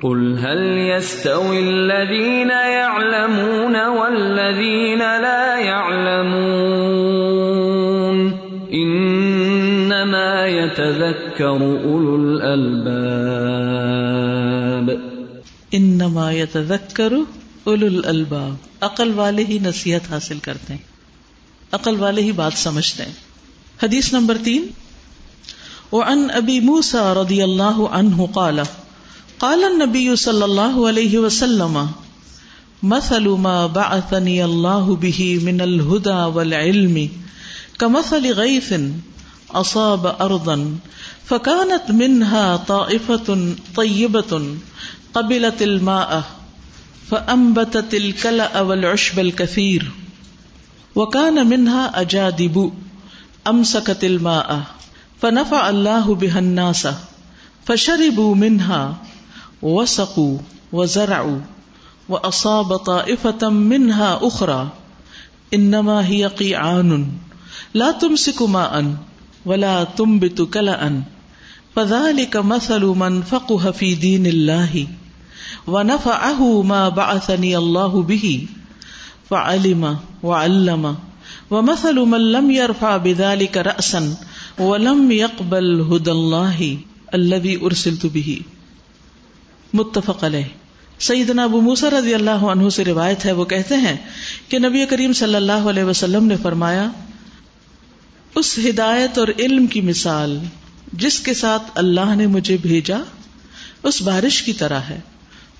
قل هل يستوي الذين يعلمون يعلمون والذين لا انما يتذكر اولو الالباب انما يتذكر اولو الالباب عقل والے ہی نصیحت حاصل کرتے ہیں عقل والے ہی بات سمجھتے ہیں حدیث نمبر تین وعن ان ابی موسار اللہ ان قالف قال النبی صلی اللہ علیہ وسلم مثل ما بعثني الله به من الهدى والعلم كمثل غيث اصاب ارضا فكانت منها طائفة طيبة قبلت الماء فانبتت الكلأ والعشب الكثير وكان منها اجادب امسكت الماء فنفع الله بها الناس فشربوا منها وسقو و ذرا و اصابتا افتم منہا اخرا انما ہی عقی آن لا تم سکما ان ولا تم بت کلا ان فذلك مثل من فقه في دين الله ونفعه ما بعثني الله به فعلم وعلم ومثل من لم يرفع بذلك رأسا ولم يقبل هدى الله الذي أرسلت به متفق سیدنا سعید موسا رضی اللہ عنہ سے روایت ہے وہ کہتے ہیں کہ نبی کریم صلی اللہ علیہ وسلم نے فرمایا اس ہدایت اور علم کی مثال جس کے ساتھ اللہ نے مجھے بھیجا اس بارش کی طرح ہے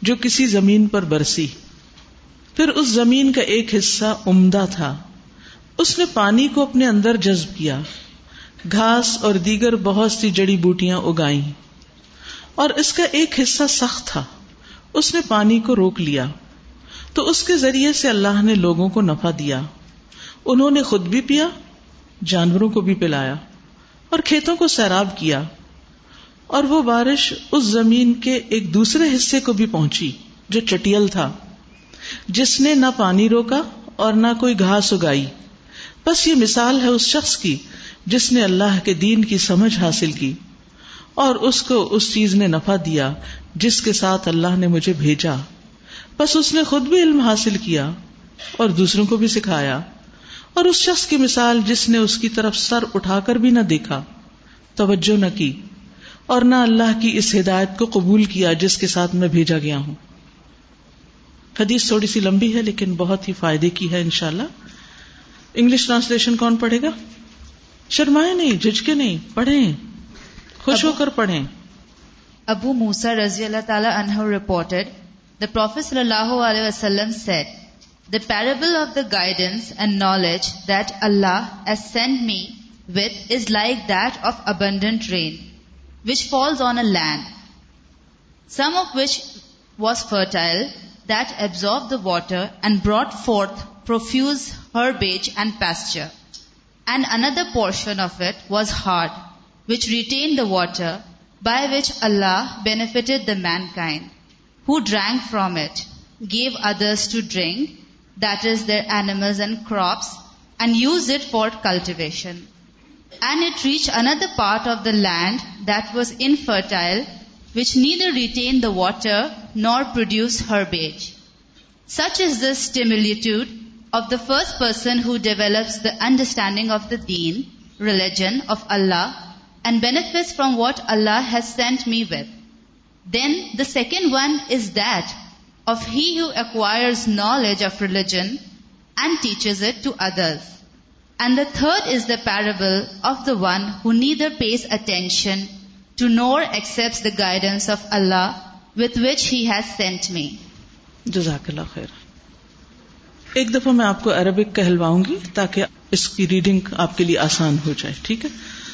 جو کسی زمین پر برسی پھر اس زمین کا ایک حصہ عمدہ تھا اس نے پانی کو اپنے اندر جذب کیا گھاس اور دیگر بہت سی جڑی بوٹیاں اگائیں اور اس کا ایک حصہ سخت تھا اس نے پانی کو روک لیا تو اس کے ذریعے سے اللہ نے لوگوں کو نفع دیا انہوں نے خود بھی پیا جانوروں کو بھی پلایا اور کھیتوں کو سیراب کیا اور وہ بارش اس زمین کے ایک دوسرے حصے کو بھی پہنچی جو چٹیل تھا جس نے نہ پانی روکا اور نہ کوئی گھاس اگائی بس یہ مثال ہے اس شخص کی جس نے اللہ کے دین کی سمجھ حاصل کی اور اس کو اس چیز نے نفع دیا جس کے ساتھ اللہ نے مجھے بھیجا بس اس نے خود بھی علم حاصل کیا اور دوسروں کو بھی سکھایا اور اس شخص کی مثال جس نے اس کی طرف سر اٹھا کر بھی نہ دیکھا توجہ نہ کی اور نہ اللہ کی اس ہدایت کو قبول کیا جس کے ساتھ میں بھیجا گیا ہوں حدیث تھوڑی سی لمبی ہے لیکن بہت ہی فائدے کی ہے انشاءاللہ انگلش ٹرانسلیشن کون پڑھے گا شرمائے نہیں جھجکے نہیں پڑھیں خوش ہو کر پڑھیں ابو موسا رضی اللہ تعالیٰ تعالی رپورٹڈ دا صلی اللہ علیہ وسلم said the parable of the guidance and knowledge that Allah sent me with is like that of abundant rain which falls on a land some of which was fertile that absorbed the water and brought forth profuse herbage and pasture and another portion of it was hard which retained the water by which Allah benefited the mankind, who drank from it, gave others to drink, that is their animals and crops, and used it for cultivation. And it reached another part of the land that was infertile, which neither retained the water nor produced herbage. Such is the similitude of the first person who develops the understanding of the deen, religion of Allah and but from what Allah has sent me the second one is that of the knowledge of religion the third is the parable pays attention to nor ایک the guidance of Allah with which has sent me جزاک اللہ ایک دفعہ میں آپ کو Arabic کہلواؤں گی تاکہ اس کی ریڈنگ آپ کے لیے آسان ہو جائے ٹھیک ہے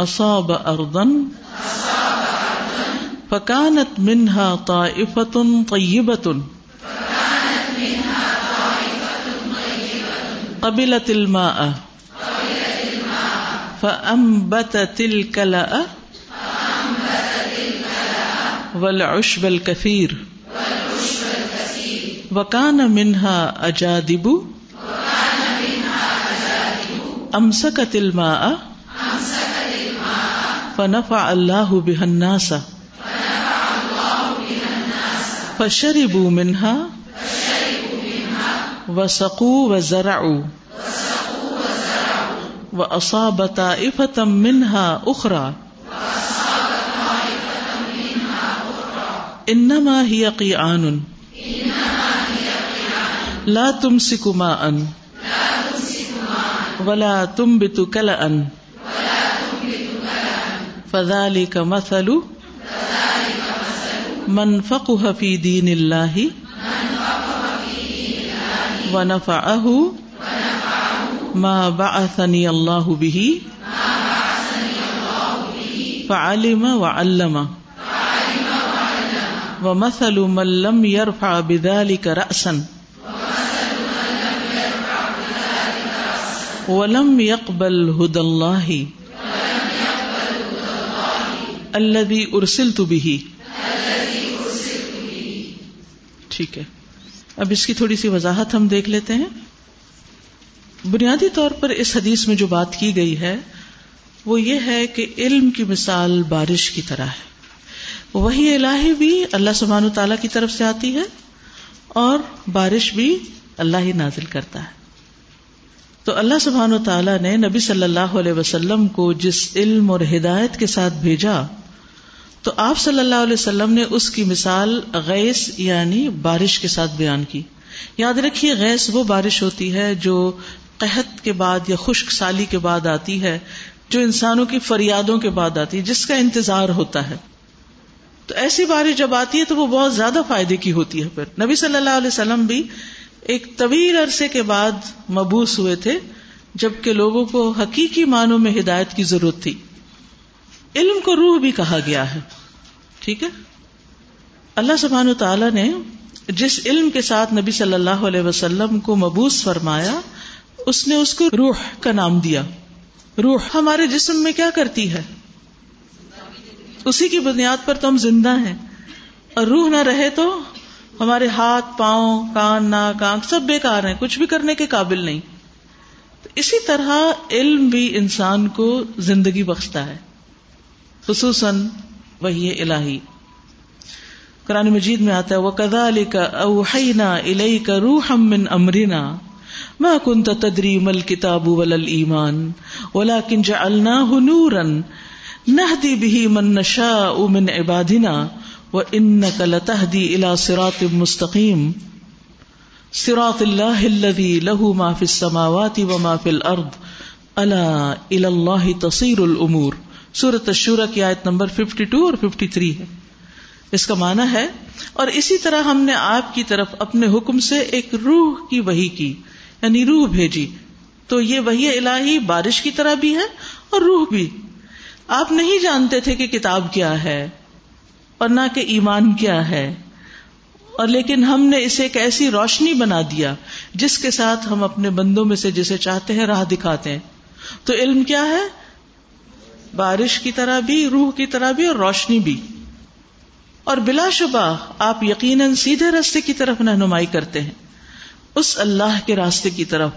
اصاب اردن فکانت منہا طائفتن طیبتن قبلت الماء فأنبتت الكلاء والعشب الكثير وكان منها أجادب أمسكت الماء أمسكت الماء فنفع اللہ بحناسا فشرب منہا و سقو و ذرا و اصابتا افتم منہا اخرا انما هي قيعان لا تمسك ماء ولا تنبت كلأ انما فضا علی کا مسلو منفق حفی دین اللہ ونف اہ ماںنی اللہ بھی فعلم و علم و مسلو ملم یار فا بدا علی کا رسن ولم یقبل ہد اللہ اللہ ارسل تو بھی ٹھیک ہے اب اس کی تھوڑی سی وضاحت ہم دیکھ لیتے ہیں بنیادی طور پر اس حدیث میں جو بات کی گئی ہے وہ یہ ہے کہ علم کی مثال بارش کی طرح ہے وہی الہی بھی اللہ سبحان تعالی کی طرف سے آتی ہے اور بارش بھی اللہ ہی نازل کرتا ہے تو اللہ سبحان و تعالیٰ نے نبی صلی اللہ علیہ وسلم کو جس علم اور ہدایت کے ساتھ بھیجا تو آپ صلی اللہ علیہ وسلم نے اس کی مثال گیس یعنی بارش کے ساتھ بیان کی یاد رکھیے گیس وہ بارش ہوتی ہے جو قحط کے بعد یا خشک سالی کے بعد آتی ہے جو انسانوں کی فریادوں کے بعد آتی ہے جس کا انتظار ہوتا ہے تو ایسی بارش جب آتی ہے تو وہ بہت زیادہ فائدے کی ہوتی ہے پھر نبی صلی اللہ علیہ وسلم بھی ایک طویل عرصے کے بعد مبوس ہوئے تھے جبکہ لوگوں کو حقیقی معنوں میں ہدایت کی ضرورت تھی علم کو روح بھی کہا گیا ہے ٹھیک ہے اللہ سبحان تعالیٰ نے جس علم کے ساتھ نبی صلی اللہ علیہ وسلم کو مبوس فرمایا اس نے اس کو روح کا نام دیا روح ہمارے جسم میں کیا کرتی ہے اسی کی بنیاد پر تو ہم زندہ ہیں اور روح نہ رہے تو ہمارے ہاتھ پاؤں کان نہ کان سب بیکار ہیں کچھ بھی کرنے کے قابل نہیں اسی طرح علم بھی انسان کو زندگی بخشتا ہے خصوصاً وہی الہی قرآن مجید میں آتا ہے وہ کدا علی کا اوحینا الہی کا روح امن امرینا ماں کن تدری مل کتاب ول ایمان اولا کن جا النا ہنور نہ دی بھی من نشا امن عبادنا و ان کا لتا مستقیم سراط اللہ الذي له ما في السماوات وما في الأرض ألا إلى الله تصير الأمور سورت سورتشورہ کی آیت نمبر ففٹی ٹو اور ففٹی تھری ہے اس کا معنی ہے اور اسی طرح ہم نے آپ کی طرف اپنے حکم سے ایک روح کی وہی کی یعنی روح بھیجی تو یہ وہی الہی بارش کی طرح بھی ہے اور روح بھی آپ نہیں جانتے تھے کہ کتاب کیا ہے اور نہ کہ ایمان کیا ہے اور لیکن ہم نے اسے ایک ایسی روشنی بنا دیا جس کے ساتھ ہم اپنے بندوں میں سے جسے چاہتے ہیں راہ دکھاتے ہیں تو علم کیا ہے بارش کی طرح بھی روح کی طرح بھی اور روشنی بھی اور بلا شبہ آپ یقیناً سیدھے راستے کی طرف رہنمائی کرتے ہیں اس اللہ کے راستے کی طرف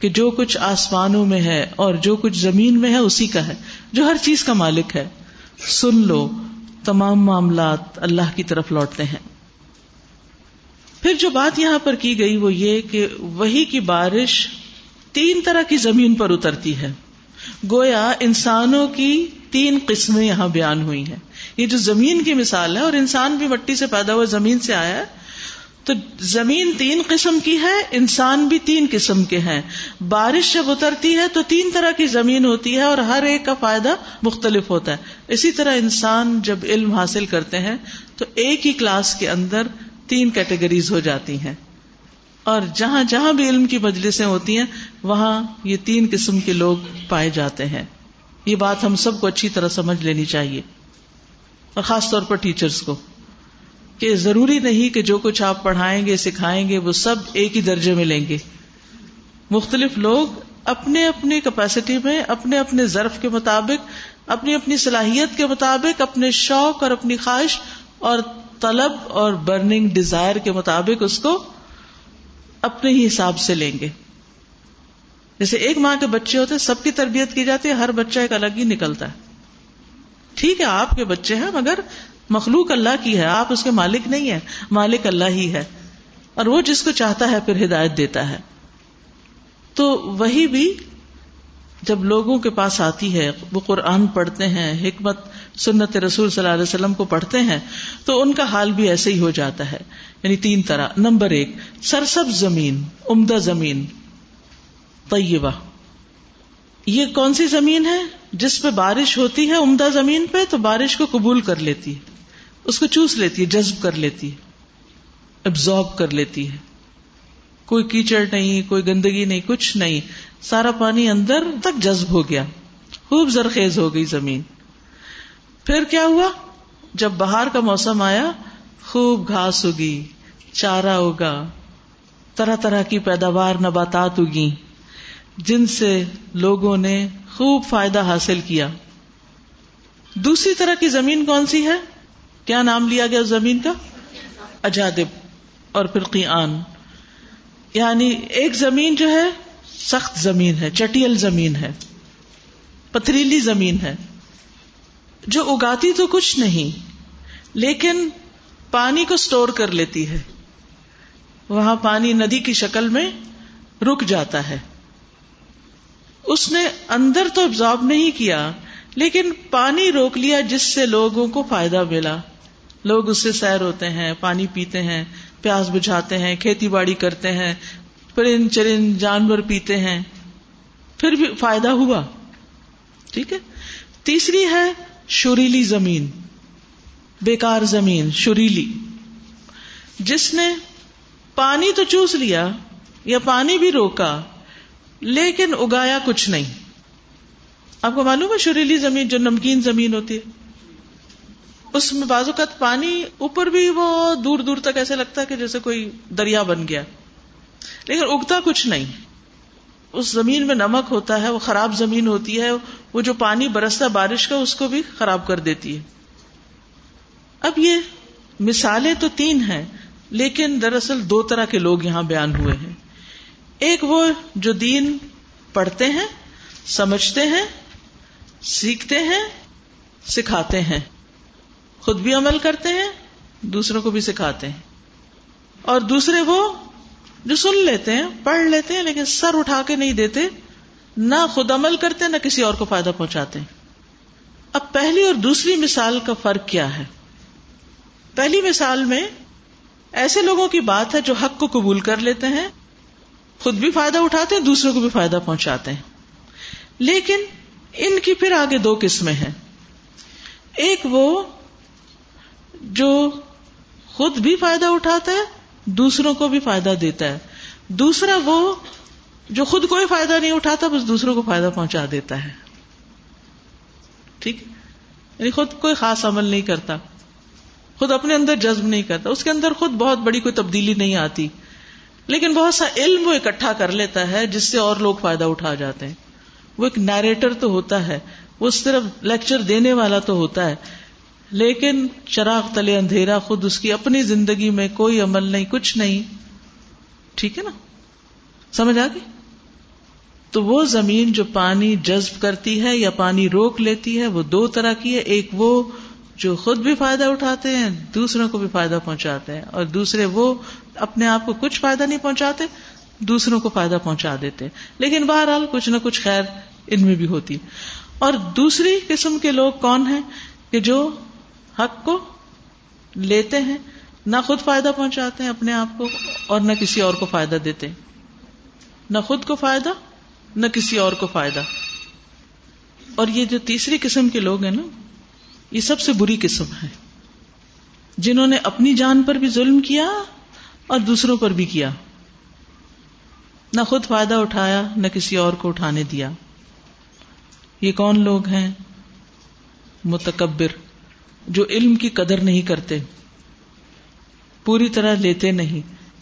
کہ جو کچھ آسمانوں میں ہے اور جو کچھ زمین میں ہے اسی کا ہے جو ہر چیز کا مالک ہے سن لو تمام معاملات اللہ کی طرف لوٹتے ہیں پھر جو بات یہاں پر کی گئی وہ یہ کہ وہی کی بارش تین طرح کی زمین پر اترتی ہے گویا انسانوں کی تین قسمیں یہاں بیان ہوئی ہیں یہ جو زمین کی مثال ہے اور انسان بھی مٹی سے پیدا ہوا زمین سے آیا ہے تو زمین تین قسم کی ہے انسان بھی تین قسم کے ہیں بارش جب اترتی ہے تو تین طرح کی زمین ہوتی ہے اور ہر ایک کا فائدہ مختلف ہوتا ہے اسی طرح انسان جب علم حاصل کرتے ہیں تو ایک ہی کلاس کے اندر تین کیٹیگریز ہو جاتی ہیں اور جہاں جہاں بھی علم کی مجلسیں ہوتی ہیں وہاں یہ تین قسم کے لوگ پائے جاتے ہیں یہ بات ہم سب کو اچھی طرح سمجھ لینی چاہیے اور خاص طور پر ٹیچرس کو کہ ضروری نہیں کہ جو کچھ آپ پڑھائیں گے سکھائیں گے وہ سب ایک ہی درجے میں لیں گے مختلف لوگ اپنے اپنے کیپیسٹی میں اپنے اپنے ضرف کے مطابق اپنی اپنی صلاحیت کے مطابق اپنے شوق اور اپنی خواہش اور طلب اور برننگ ڈیزائر کے مطابق اس کو اپنے ہی حساب سے لیں گے جیسے ایک ماں کے بچے ہوتے سب کی تربیت کی جاتی ہے ہر بچہ ایک الگ ہی نکلتا ہے ٹھیک ہے آپ کے بچے ہیں مگر مخلوق اللہ کی ہے آپ اس کے مالک نہیں ہیں مالک اللہ ہی ہے اور وہ جس کو چاہتا ہے پھر ہدایت دیتا ہے تو وہی بھی جب لوگوں کے پاس آتی ہے وہ قرآن پڑھتے ہیں حکمت سنت رسول صلی اللہ علیہ وسلم کو پڑھتے ہیں تو ان کا حال بھی ایسے ہی ہو جاتا ہے یعنی تین طرح نمبر ایک سرسب زمین عمدہ زمین طیبہ یہ کون سی زمین ہے جس پہ بارش ہوتی ہے عمدہ زمین پہ تو بارش کو قبول کر لیتی ہے اس کو چوس لیتی ہے جذب کر لیتی ہے ابزارب کر لیتی ہے کوئی کیچڑ نہیں کوئی گندگی نہیں کچھ نہیں سارا پانی اندر تک جذب ہو گیا خوب زرخیز ہو گئی زمین پھر کیا ہوا جب بہار کا موسم آیا خوب گھاس ہوگی چارا ہوگا طرح طرح کی پیداوار نباتات ہوگی جن سے لوگوں نے خوب فائدہ حاصل کیا دوسری طرح کی زمین کون سی ہے کیا نام لیا گیا اس زمین کا اجادب اور پھر قیان یعنی ایک زمین جو ہے سخت زمین ہے چٹیل زمین ہے پتریلی زمین ہے جو اگاتی تو کچھ نہیں لیکن پانی کو سٹور کر لیتی ہے وہاں پانی ندی کی شکل میں رک جاتا ہے اس نے اندر تو ابزارب نہیں کیا لیکن پانی روک لیا جس سے لوگوں کو فائدہ ملا لوگ اس سے سیر ہوتے ہیں پانی پیتے ہیں پیاس بجھاتے ہیں کھیتی باڑی کرتے ہیں چرند جانور پیتے ہیں پھر بھی فائدہ ہوا ٹھیک ہے تیسری ہے شریلی زمین بیکار زمین شریلی جس نے پانی تو چوس لیا یا پانی بھی روکا لیکن اگایا کچھ نہیں آپ کو معلوم ہے شریلی زمین جو نمکین زمین ہوتی ہے اس میں بعض اوقات پانی اوپر بھی وہ دور دور تک ایسے لگتا ہے کہ جیسے کوئی دریا بن گیا لیکن اگتا کچھ نہیں اس زمین میں نمک ہوتا ہے وہ خراب زمین ہوتی ہے وہ جو پانی برستا بارش کا اس کو بھی خراب کر دیتی ہے اب یہ مثالیں تو تین ہیں لیکن دراصل دو طرح کے لوگ یہاں بیان ہوئے ہیں ایک وہ جو دین پڑھتے ہیں سمجھتے ہیں سیکھتے ہیں سکھاتے ہیں خود بھی عمل کرتے ہیں دوسروں کو بھی سکھاتے ہیں اور دوسرے وہ جو سن لیتے ہیں پڑھ لیتے ہیں لیکن سر اٹھا کے نہیں دیتے نہ خود عمل کرتے نہ کسی اور کو فائدہ پہنچاتے اب پہلی اور دوسری مثال کا فرق کیا ہے پہلی مثال میں ایسے لوگوں کی بات ہے جو حق کو قبول کر لیتے ہیں خود بھی فائدہ اٹھاتے ہیں دوسروں کو بھی فائدہ پہنچاتے ہیں لیکن ان کی پھر آگے دو قسمیں ہیں ایک وہ جو خود بھی فائدہ اٹھاتا ہے دوسروں کو بھی فائدہ دیتا ہے دوسرا وہ جو خود کوئی فائدہ نہیں اٹھاتا بس دوسروں کو فائدہ پہنچا دیتا ہے ٹھیک یعنی خود کوئی خاص عمل نہیں کرتا خود اپنے اندر جذب نہیں کرتا اس کے اندر خود بہت بڑی کوئی تبدیلی نہیں آتی لیکن بہت سا علم وہ اکٹھا کر لیتا ہے جس سے اور لوگ فائدہ اٹھا جاتے ہیں وہ ایک نیریٹر تو ہوتا ہے وہ صرف لیکچر دینے والا تو ہوتا ہے لیکن چراغ تلے اندھیرا خود اس کی اپنی زندگی میں کوئی عمل نہیں کچھ نہیں ٹھیک ہے نا سمجھ آ گئی تو وہ زمین جو پانی جذب کرتی ہے یا پانی روک لیتی ہے وہ دو طرح کی ہے ایک وہ جو خود بھی فائدہ اٹھاتے ہیں دوسروں کو بھی فائدہ پہنچاتے ہیں اور دوسرے وہ اپنے آپ کو کچھ فائدہ نہیں پہنچاتے دوسروں کو فائدہ پہنچا دیتے ہیں لیکن بہرحال کچھ نہ کچھ خیر ان میں بھی ہوتی اور دوسری قسم کے لوگ کون ہیں کہ جو حق کو لیتے ہیں نہ خود فائدہ پہنچاتے ہیں اپنے آپ کو اور نہ کسی اور کو فائدہ دیتے ہیں نہ خود کو فائدہ نہ کسی اور کو فائدہ اور یہ جو تیسری قسم کے لوگ ہیں نا یہ سب سے بری قسم ہے جنہوں نے اپنی جان پر بھی ظلم کیا اور دوسروں پر بھی کیا نہ خود فائدہ اٹھایا نہ کسی اور کو اٹھانے دیا یہ کون لوگ ہیں متکبر جو علم کی قدر نہیں کرتے پوری طرح لیتے نہیں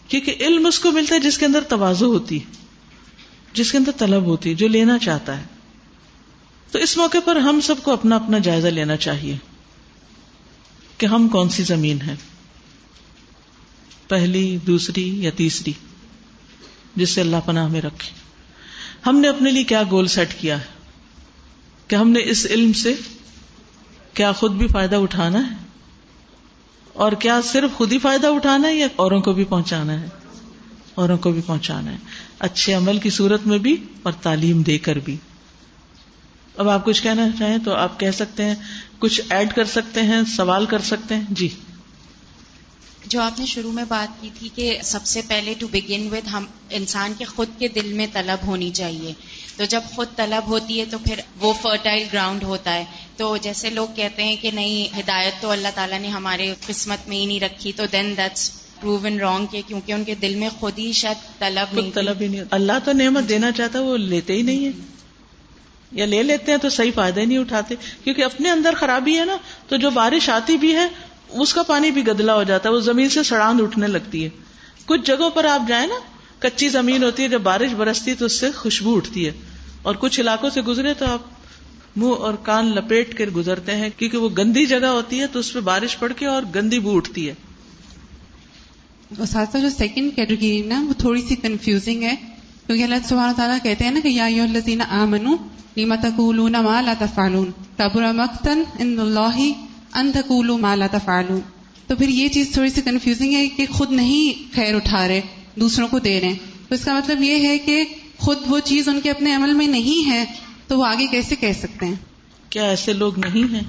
کیونکہ علم اس کو ملتا ہے جس کے اندر توازو ہوتی جس کے اندر طلب ہوتی جو لینا چاہتا ہے تو اس موقع پر ہم سب کو اپنا اپنا جائزہ لینا چاہیے کہ ہم کون سی زمین ہے پہلی دوسری یا تیسری جس سے اللہ پناہ میں رکھے ہم نے اپنے لیے کیا گول سیٹ کیا ہے کہ ہم نے اس علم سے کیا خود بھی فائدہ اٹھانا ہے اور کیا صرف خود ہی فائدہ اٹھانا ہے یا اوروں کو بھی پہنچانا ہے اوروں کو بھی پہنچانا ہے اچھے عمل کی صورت میں بھی اور تعلیم دے کر بھی اب آپ کچھ کہنا چاہیں تو آپ کہہ سکتے ہیں کچھ ایڈ کر سکتے ہیں سوال کر سکتے ہیں جی جو آپ نے شروع میں بات کی تھی کہ سب سے پہلے ٹو بگن ود ہم انسان کے خود کے دل میں طلب ہونی چاہیے تو جب خود طلب ہوتی ہے تو پھر وہ فرٹائل گراؤنڈ ہوتا ہے تو جیسے لوگ کہتے ہیں کہ نہیں ہدایت تو اللہ تعالیٰ نے ہمارے قسمت میں ہی نہیں رکھی تو دین دیٹس پروون رانگ کے کیونکہ ان کے دل میں خود ہی شاید طلب نہیں طلب ہی نہیں اللہ تو نعمت دینا چاہتا وہ لیتے ہی نہیں ہے یا لے لیتے ہیں تو صحیح فائدہ نہیں اٹھاتے کیونکہ اپنے اندر خرابی ہے نا تو جو بارش آتی بھی ہے اس کا پانی بھی گدلا ہو جاتا ہے وہ زمین سے سڑاند اٹھنے لگتی ہے کچھ جگہوں پر آپ جائیں نا کچی زمین ہوتی ہے جب بارش برستی تو اس سے خوشبو اٹھتی ہے اور کچھ علاقوں سے گزرے تو آپ منہ اور کان لپیٹ کر گزرتے ہیں کیونکہ وہ گندی جگہ ہوتی ہے تو اس پہ بارش پڑ کے اور گندی بو اٹھتی ہے اساتذہ جو سیکنڈ کیٹیگری نا وہ تھوڑی سی کنفیوزنگ ہے کیونکہ اللہ سبحانہ تعالیٰ کہتے ہیں نا کہ یا الذین آمنو لما تقولون ما لا تفعلون کبر مقتن ان اللہ ان تقولوا ما لا تفعلون تو پھر یہ چیز تھوڑی سی کنفیوزنگ ہے کہ خود نہیں خیر اٹھا رہے دوسروں کو دے رہے ہیں تو اس کا مطلب یہ ہے کہ خود وہ چیز ان کے اپنے عمل میں نہیں ہے تو وہ آگے کیسے کہہ سکتے ہیں کیا ایسے لوگ نہیں ہیں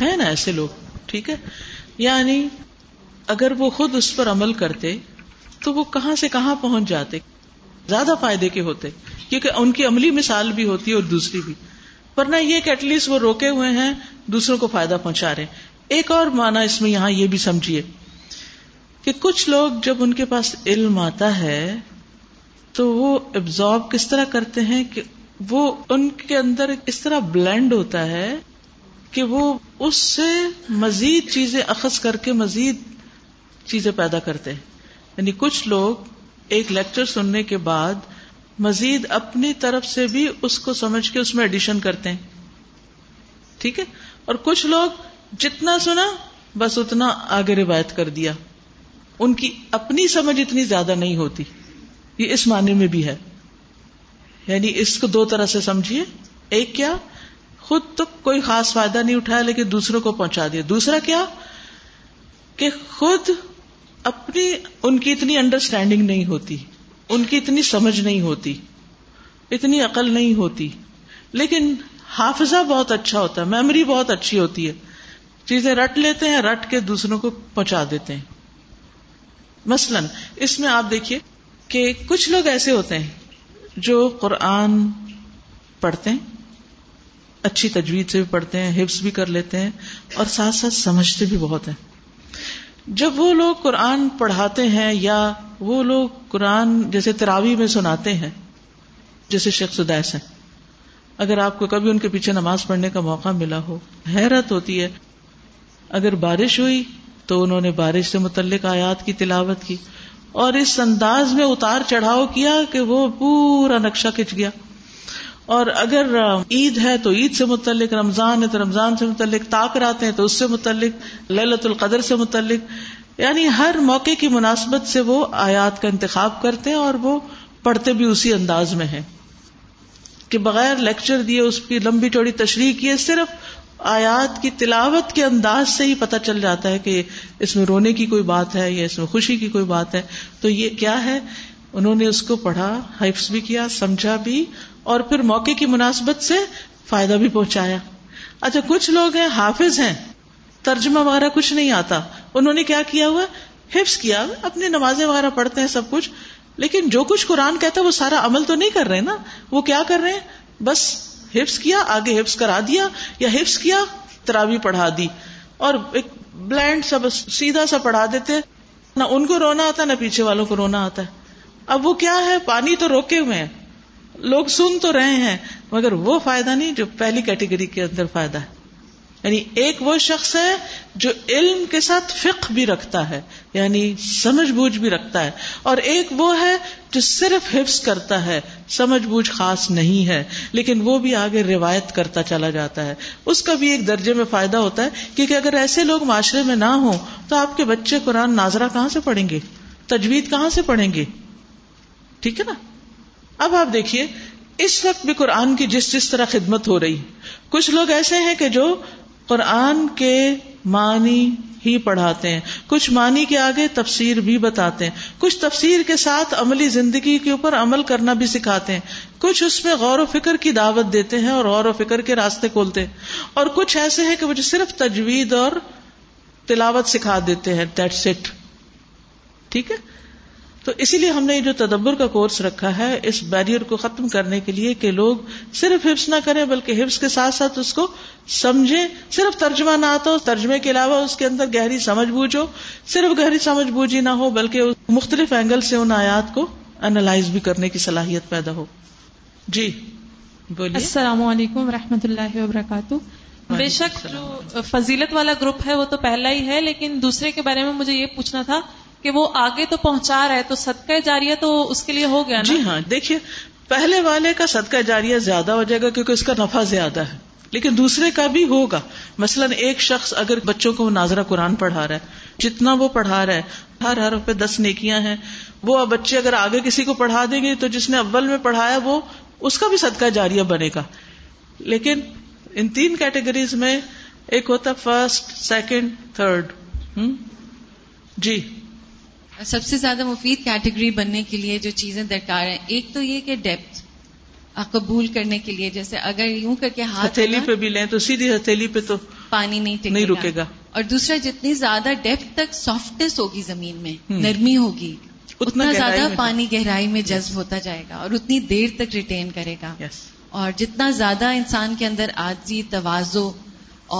ہے نا ایسے لوگ ٹھیک ہے یعنی اگر وہ خود اس پر عمل کرتے تو وہ کہاں سے کہاں پہنچ جاتے زیادہ فائدے کے ہوتے کیونکہ ان کی عملی مثال بھی ہوتی ہے اور دوسری بھی ورنہ یہ کہ وہ روکے ہوئے ہیں دوسروں کو فائدہ پہنچا رہے ہیں ایک اور مانا اس میں یہاں یہ بھی سمجھیے کہ کچھ لوگ جب ان کے پاس علم آتا ہے تو وہ ابزارب کس طرح کرتے ہیں کہ وہ ان کے اندر اس طرح بلینڈ ہوتا ہے کہ وہ اس سے مزید چیزیں اخذ کر کے مزید چیزیں پیدا کرتے ہیں یعنی کچھ لوگ ایک لیکچر سننے کے بعد مزید اپنی طرف سے بھی اس کو سمجھ کے اس میں ایڈیشن کرتے ہیں ٹھیک ہے اور کچھ لوگ جتنا سنا بس اتنا آگے روایت کر دیا ان کی اپنی سمجھ اتنی زیادہ نہیں ہوتی یہ اس معنی میں بھی ہے یعنی اس کو دو طرح سے سمجھیے ایک کیا خود تو کوئی خاص فائدہ نہیں اٹھایا لیکن دوسروں کو پہنچا دیا دوسرا کیا کہ خود اپنی ان کی اتنی انڈرسٹینڈنگ نہیں ہوتی ان کی اتنی سمجھ نہیں ہوتی اتنی عقل نہیں ہوتی لیکن حافظہ بہت اچھا ہوتا ہے میموری بہت اچھی ہوتی ہے چیزیں رٹ لیتے ہیں رٹ کے دوسروں کو پہنچا دیتے ہیں مثلاً اس میں آپ دیکھیے کہ کچھ لوگ ایسے ہوتے ہیں جو قرآن پڑھتے ہیں اچھی تجوید سے بھی پڑھتے ہیں حفظ بھی کر لیتے ہیں اور ساتھ ساتھ سمجھتے بھی بہت ہیں جب وہ لوگ قرآن پڑھاتے ہیں یا وہ لوگ قرآن جیسے تراوی میں سناتے ہیں جیسے شخص ادیس ہیں اگر آپ کو کبھی ان کے پیچھے نماز پڑھنے کا موقع ملا ہو حیرت ہوتی ہے اگر بارش ہوئی تو انہوں نے بارش سے متعلق آیات کی تلاوت کی اور اس انداز میں اتار چڑھاؤ کیا کہ وہ پورا نقشہ کھچ گیا اور اگر عید ہے تو عید سے متعلق رمضان ہے تو رمضان سے متعلق راتے ہیں تو اس سے متعلق للت القدر سے متعلق یعنی ہر موقع کی مناسبت سے وہ آیات کا انتخاب کرتے ہیں اور وہ پڑھتے بھی اسی انداز میں ہیں کہ بغیر لیکچر دیے اس کی لمبی چوڑی تشریح کیے صرف آیات کی تلاوت کے انداز سے ہی پتا چل جاتا ہے کہ اس میں رونے کی کوئی بات ہے یا اس میں خوشی کی کوئی بات ہے تو یہ کیا ہے انہوں نے اس کو پڑھا حفظ بھی کیا سمجھا بھی اور پھر موقع کی مناسبت سے فائدہ بھی پہنچایا اچھا کچھ لوگ ہیں حافظ ہیں ترجمہ وغیرہ کچھ نہیں آتا انہوں نے کیا کیا ہوا حفظ کیا اپنی نمازیں وغیرہ پڑھتے ہیں سب کچھ لیکن جو کچھ قرآن کہتا ہے وہ سارا عمل تو نہیں کر رہے نا وہ کیا کر رہے ہیں بس حفظ کیا آگے حفظ کرا دیا یا حفظ کیا ترابی پڑھا دی اور ایک بلینڈ سب سیدھا سا پڑھا دیتے نہ ان کو رونا آتا ہے نہ پیچھے والوں کو رونا آتا ہے اب وہ کیا ہے پانی تو روکے ہوئے ہیں لوگ سن تو رہے ہیں مگر وہ فائدہ نہیں جو پہلی کیٹیگری کے اندر فائدہ ہے یعنی ایک وہ شخص ہے جو علم کے ساتھ فقہ بھی رکھتا ہے یعنی سمجھ بوجھ بھی رکھتا ہے اور ایک وہ ہے جو صرف حفظ کرتا ہے سمجھ بوجھ خاص نہیں ہے لیکن وہ بھی آگے روایت کرتا چلا جاتا ہے اس کا بھی ایک درجے میں فائدہ ہوتا ہے کیونکہ اگر ایسے لوگ معاشرے میں نہ ہوں تو آپ کے بچے قرآن ناظرہ کہاں سے پڑھیں گے تجوید کہاں سے پڑھیں گے ٹھیک ہے نا اب آپ دیکھیے اس وقت بھی قرآن کی جس جس طرح خدمت ہو رہی کچھ لوگ ایسے ہیں کہ جو قرآن کے معنی ہی پڑھاتے ہیں کچھ معنی کے آگے تفسیر بھی بتاتے ہیں کچھ تفسیر کے ساتھ عملی زندگی کے اوپر عمل کرنا بھی سکھاتے ہیں کچھ اس میں غور و فکر کی دعوت دیتے ہیں اور غور و فکر کے راستے کھولتے ہیں اور کچھ ایسے ہیں کہ مجھے صرف تجوید اور تلاوت سکھا دیتے ہیں دیٹس اٹ ٹھیک ہے تو اسی لیے ہم نے جو تدبر کا کورس رکھا ہے اس بیریئر کو ختم کرنے کے لیے کہ لوگ صرف حفظ نہ کریں بلکہ حفظ کے ساتھ ساتھ اس کو سمجھے صرف ترجمہ نہ آتا ہو ترجمے کے علاوہ اس کے اندر گہری سمجھ بوجھو صرف گہری سمجھ بوجھ ہی نہ ہو بلکہ مختلف اینگل سے ان آیات کو انالائز بھی کرنے کی صلاحیت پیدا ہو جی بولیے السلام علیکم و اللہ وبرکاتہ بے شک جو فضیلت والا گروپ ہے وہ تو پہلا ہی ہے لیکن دوسرے کے بارے میں مجھے یہ پوچھنا تھا کہ وہ آگے تو پہنچا رہا ہے تو صدقہ جاریہ تو اس کے لیے ہو گیا جی ہاں دیکھیے پہلے والے کا صدقہ جاریہ زیادہ ہو جائے گا کیونکہ اس کا نفع زیادہ ہے لیکن دوسرے کا بھی ہوگا مثلاً ایک شخص اگر بچوں کو ناظرہ قرآن پڑھا رہا ہے جتنا وہ پڑھا رہا ہے ہر ہر روپے دس نیکیاں ہیں وہ بچے اگر آگے کسی کو پڑھا دیں گے تو جس نے اول میں پڑھایا وہ اس کا بھی صدقہ جاریہ بنے گا لیکن ان تین کیٹیگریز میں ایک ہوتا فرسٹ سیکنڈ تھرڈ جی سب سے زیادہ مفید کیٹیگری بننے کے لیے جو چیزیں درکار ہیں ایک تو یہ کہ ڈیپتھ قبول کرنے کے لیے جیسے اگر یوں کر کے ہاتھ ہتھیلی پہ بھی لیں تو سیدھی ہتھیلی پہ تو پانی نہیں نہیں رکے گا اور دوسرا جتنی زیادہ ڈیپتھ تک سافٹنیس ہوگی زمین میں نرمی ہوگی اتنا زیادہ پانی گہرائی میں جذب ہوتا جائے گا اور اتنی دیر تک ریٹین کرے گا اور جتنا زیادہ انسان کے اندر آجی توازو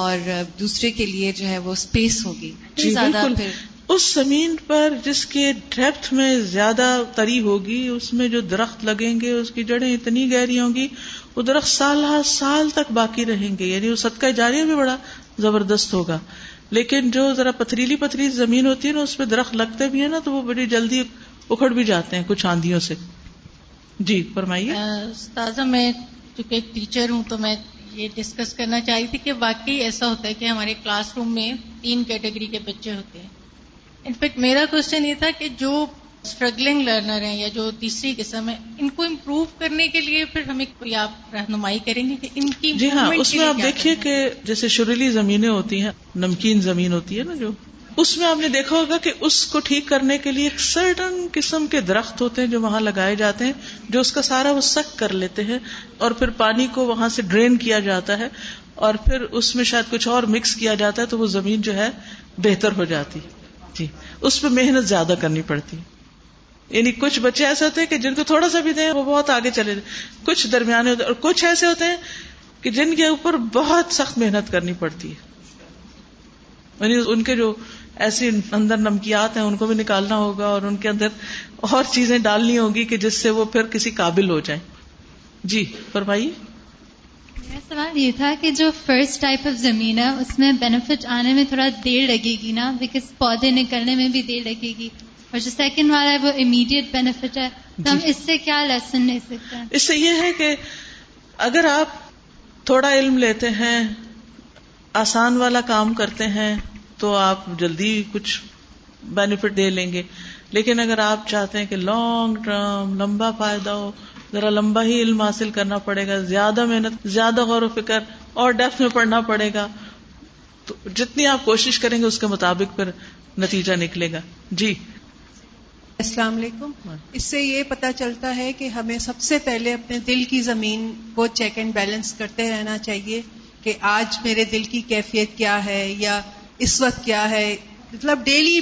اور دوسرے کے لیے جو ہے وہ اسپیس ہوگی جی، زیادہ پھر اس زمین پر جس کے ڈیپتھ میں زیادہ تری ہوگی اس میں جو درخت لگیں گے اس کی جڑیں اتنی گہری ہوں گی وہ درخت سال ہر سال تک باقی رہیں گے یعنی وہ صدقہ کا بھی بڑا زبردست ہوگا لیکن جو ذرا پتریلی پتریلی زمین ہوتی ہے نا اس پہ درخت لگتے بھی ہیں نا تو وہ بڑی جلدی اکھڑ بھی جاتے ہیں کچھ آندھیوں سے جی فرمائیے استاذہ میں چونکہ ایک ٹیچر ہوں تو میں یہ ڈسکس کرنا چاہی تھی کہ واقعی ایسا ہوتا ہے کہ ہمارے کلاس روم میں تین کیٹیگری کے بچے ہوتے ہیں انفیکٹ میرا کوشچن یہ تھا کہ جو اسٹرگلنگ لرنر ہیں یا جو تیسری قسم ہے ان کو امپروو کرنے کے لیے پھر ہمیں کوئی آپ رہنمائی کریں گے کہ ان کی جی ہاں اس میں آپ دیکھیے کہ جیسے شریلی زمینیں ہوتی ہیں نمکین زمین ہوتی ہے نا جو اس میں آپ نے دیکھا ہوگا کہ اس کو ٹھیک کرنے کے لیے سرٹن قسم کے درخت ہوتے ہیں جو وہاں لگائے جاتے ہیں جو اس کا سارا وہ سک کر لیتے ہیں اور پھر پانی کو وہاں سے ڈرین کیا جاتا ہے اور پھر اس میں شاید کچھ اور مکس کیا جاتا ہے تو وہ زمین جو ہے بہتر ہو جاتی ہے جی اس پہ محنت زیادہ کرنی پڑتی یعنی کچھ بچے ایسے ہوتے ہیں کہ جن کو تھوڑا سا بھی دیں وہ بہت آگے چلے جائیں کچھ درمیانے ہوتے ہیں اور کچھ ایسے ہوتے ہیں کہ جن کے اوپر بہت سخت محنت کرنی پڑتی ہے یعنی ان کے جو ایسی اندر نمکیات ہیں ان کو بھی نکالنا ہوگا اور ان کے اندر اور چیزیں ڈالنی ہوگی کہ جس سے وہ پھر کسی قابل ہو جائیں جی فرمائیے میرا سوال یہ تھا کہ جو فرسٹ ٹائپ آف زمین ہے اس میں بینیفٹ آنے میں تھوڑا دیر لگے گی نا بیکاز پودے نکلنے میں بھی دیر لگے گی اور جو سیکنڈ والا ہے وہ امیڈیٹ بینیفٹ ہے تو ہم جی۔ اس سے کیا لیسن لے سکتے ہیں اس سے یہ ہے کہ اگر آپ تھوڑا علم لیتے ہیں آسان والا کام کرتے ہیں تو آپ جلدی کچھ بینیفٹ دے لیں گے لیکن اگر آپ چاہتے ہیں کہ لانگ ٹرم لمبا فائدہ ہو ذرا لمبا ہی علم حاصل کرنا پڑے گا زیادہ محنت زیادہ غور و فکر اور ڈیپتھ میں پڑھنا پڑے گا تو جتنی آپ کوشش کریں گے اس کے مطابق پھر نتیجہ نکلے گا جی السلام علیکم اس سے یہ پتا چلتا ہے کہ ہمیں سب سے پہلے اپنے دل کی زمین کو چیک اینڈ بیلنس کرتے رہنا چاہیے کہ آج میرے دل کی کیفیت کیا ہے یا اس وقت کیا ہے مطلب ڈیلی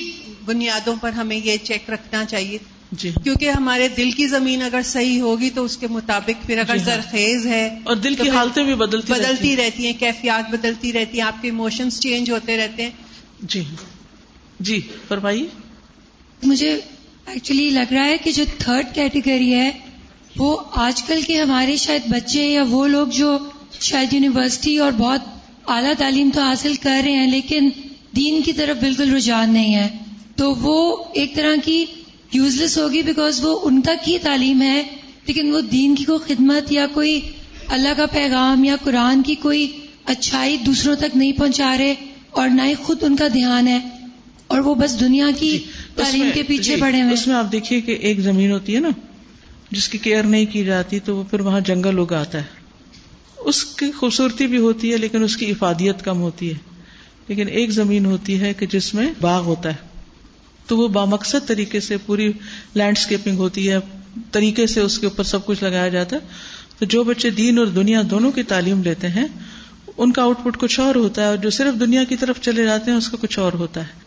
بنیادوں پر ہمیں یہ چیک رکھنا چاہیے جی کیونکہ ہمارے دل کی زمین اگر صحیح ہوگی تو اس کے مطابق پھر اگر زرخیز جی ہاں۔ ہے اور دل کی حالتیں بھی بدلتی بدلتی رہتی ہیں کیفیات بدلتی رہتی ہیں آپ کے اموشنس چینج ہوتے رہتے ہیں جی جی فرمائیے مجھے ایکچولی لگ رہا ہے کہ جو تھرڈ کیٹیگری ہے وہ آج کل کے ہمارے شاید بچے یا وہ لوگ جو شاید یونیورسٹی اور بہت اعلیٰ تعلیم تو حاصل کر رہے ہیں لیکن دین کی طرف بالکل رجحان نہیں ہے تو وہ ایک طرح کی یوز لیس ہوگی بیکاز وہ ان تک کی تعلیم ہے لیکن وہ دین کی کوئی خدمت یا کوئی اللہ کا پیغام یا قرآن کی کوئی اچھائی دوسروں تک نہیں پہنچا رہے اور نہ ہی خود ان کا دھیان ہے اور وہ بس دنیا کی جی، تعلیم کے پیچھے پڑے جی، ہوئے اس میں آپ دیکھیے کہ ایک زمین ہوتی ہے نا جس کی کیئر نہیں کی جاتی تو وہ پھر وہاں جنگل آتا ہے اس کی خوبصورتی بھی ہوتی ہے لیکن اس کی افادیت کم ہوتی ہے لیکن ایک زمین ہوتی ہے کہ جس میں باغ ہوتا ہے تو وہ بامقصد طریقے سے پوری لینڈسکیپنگ ہوتی ہے طریقے سے اس کے اوپر سب کچھ لگایا جاتا ہے تو جو بچے دین اور دنیا دونوں کی تعلیم لیتے ہیں ان کا آؤٹ پٹ کچھ اور ہوتا ہے اور جو صرف دنیا کی طرف چلے جاتے ہیں اس کا کچھ اور ہوتا ہے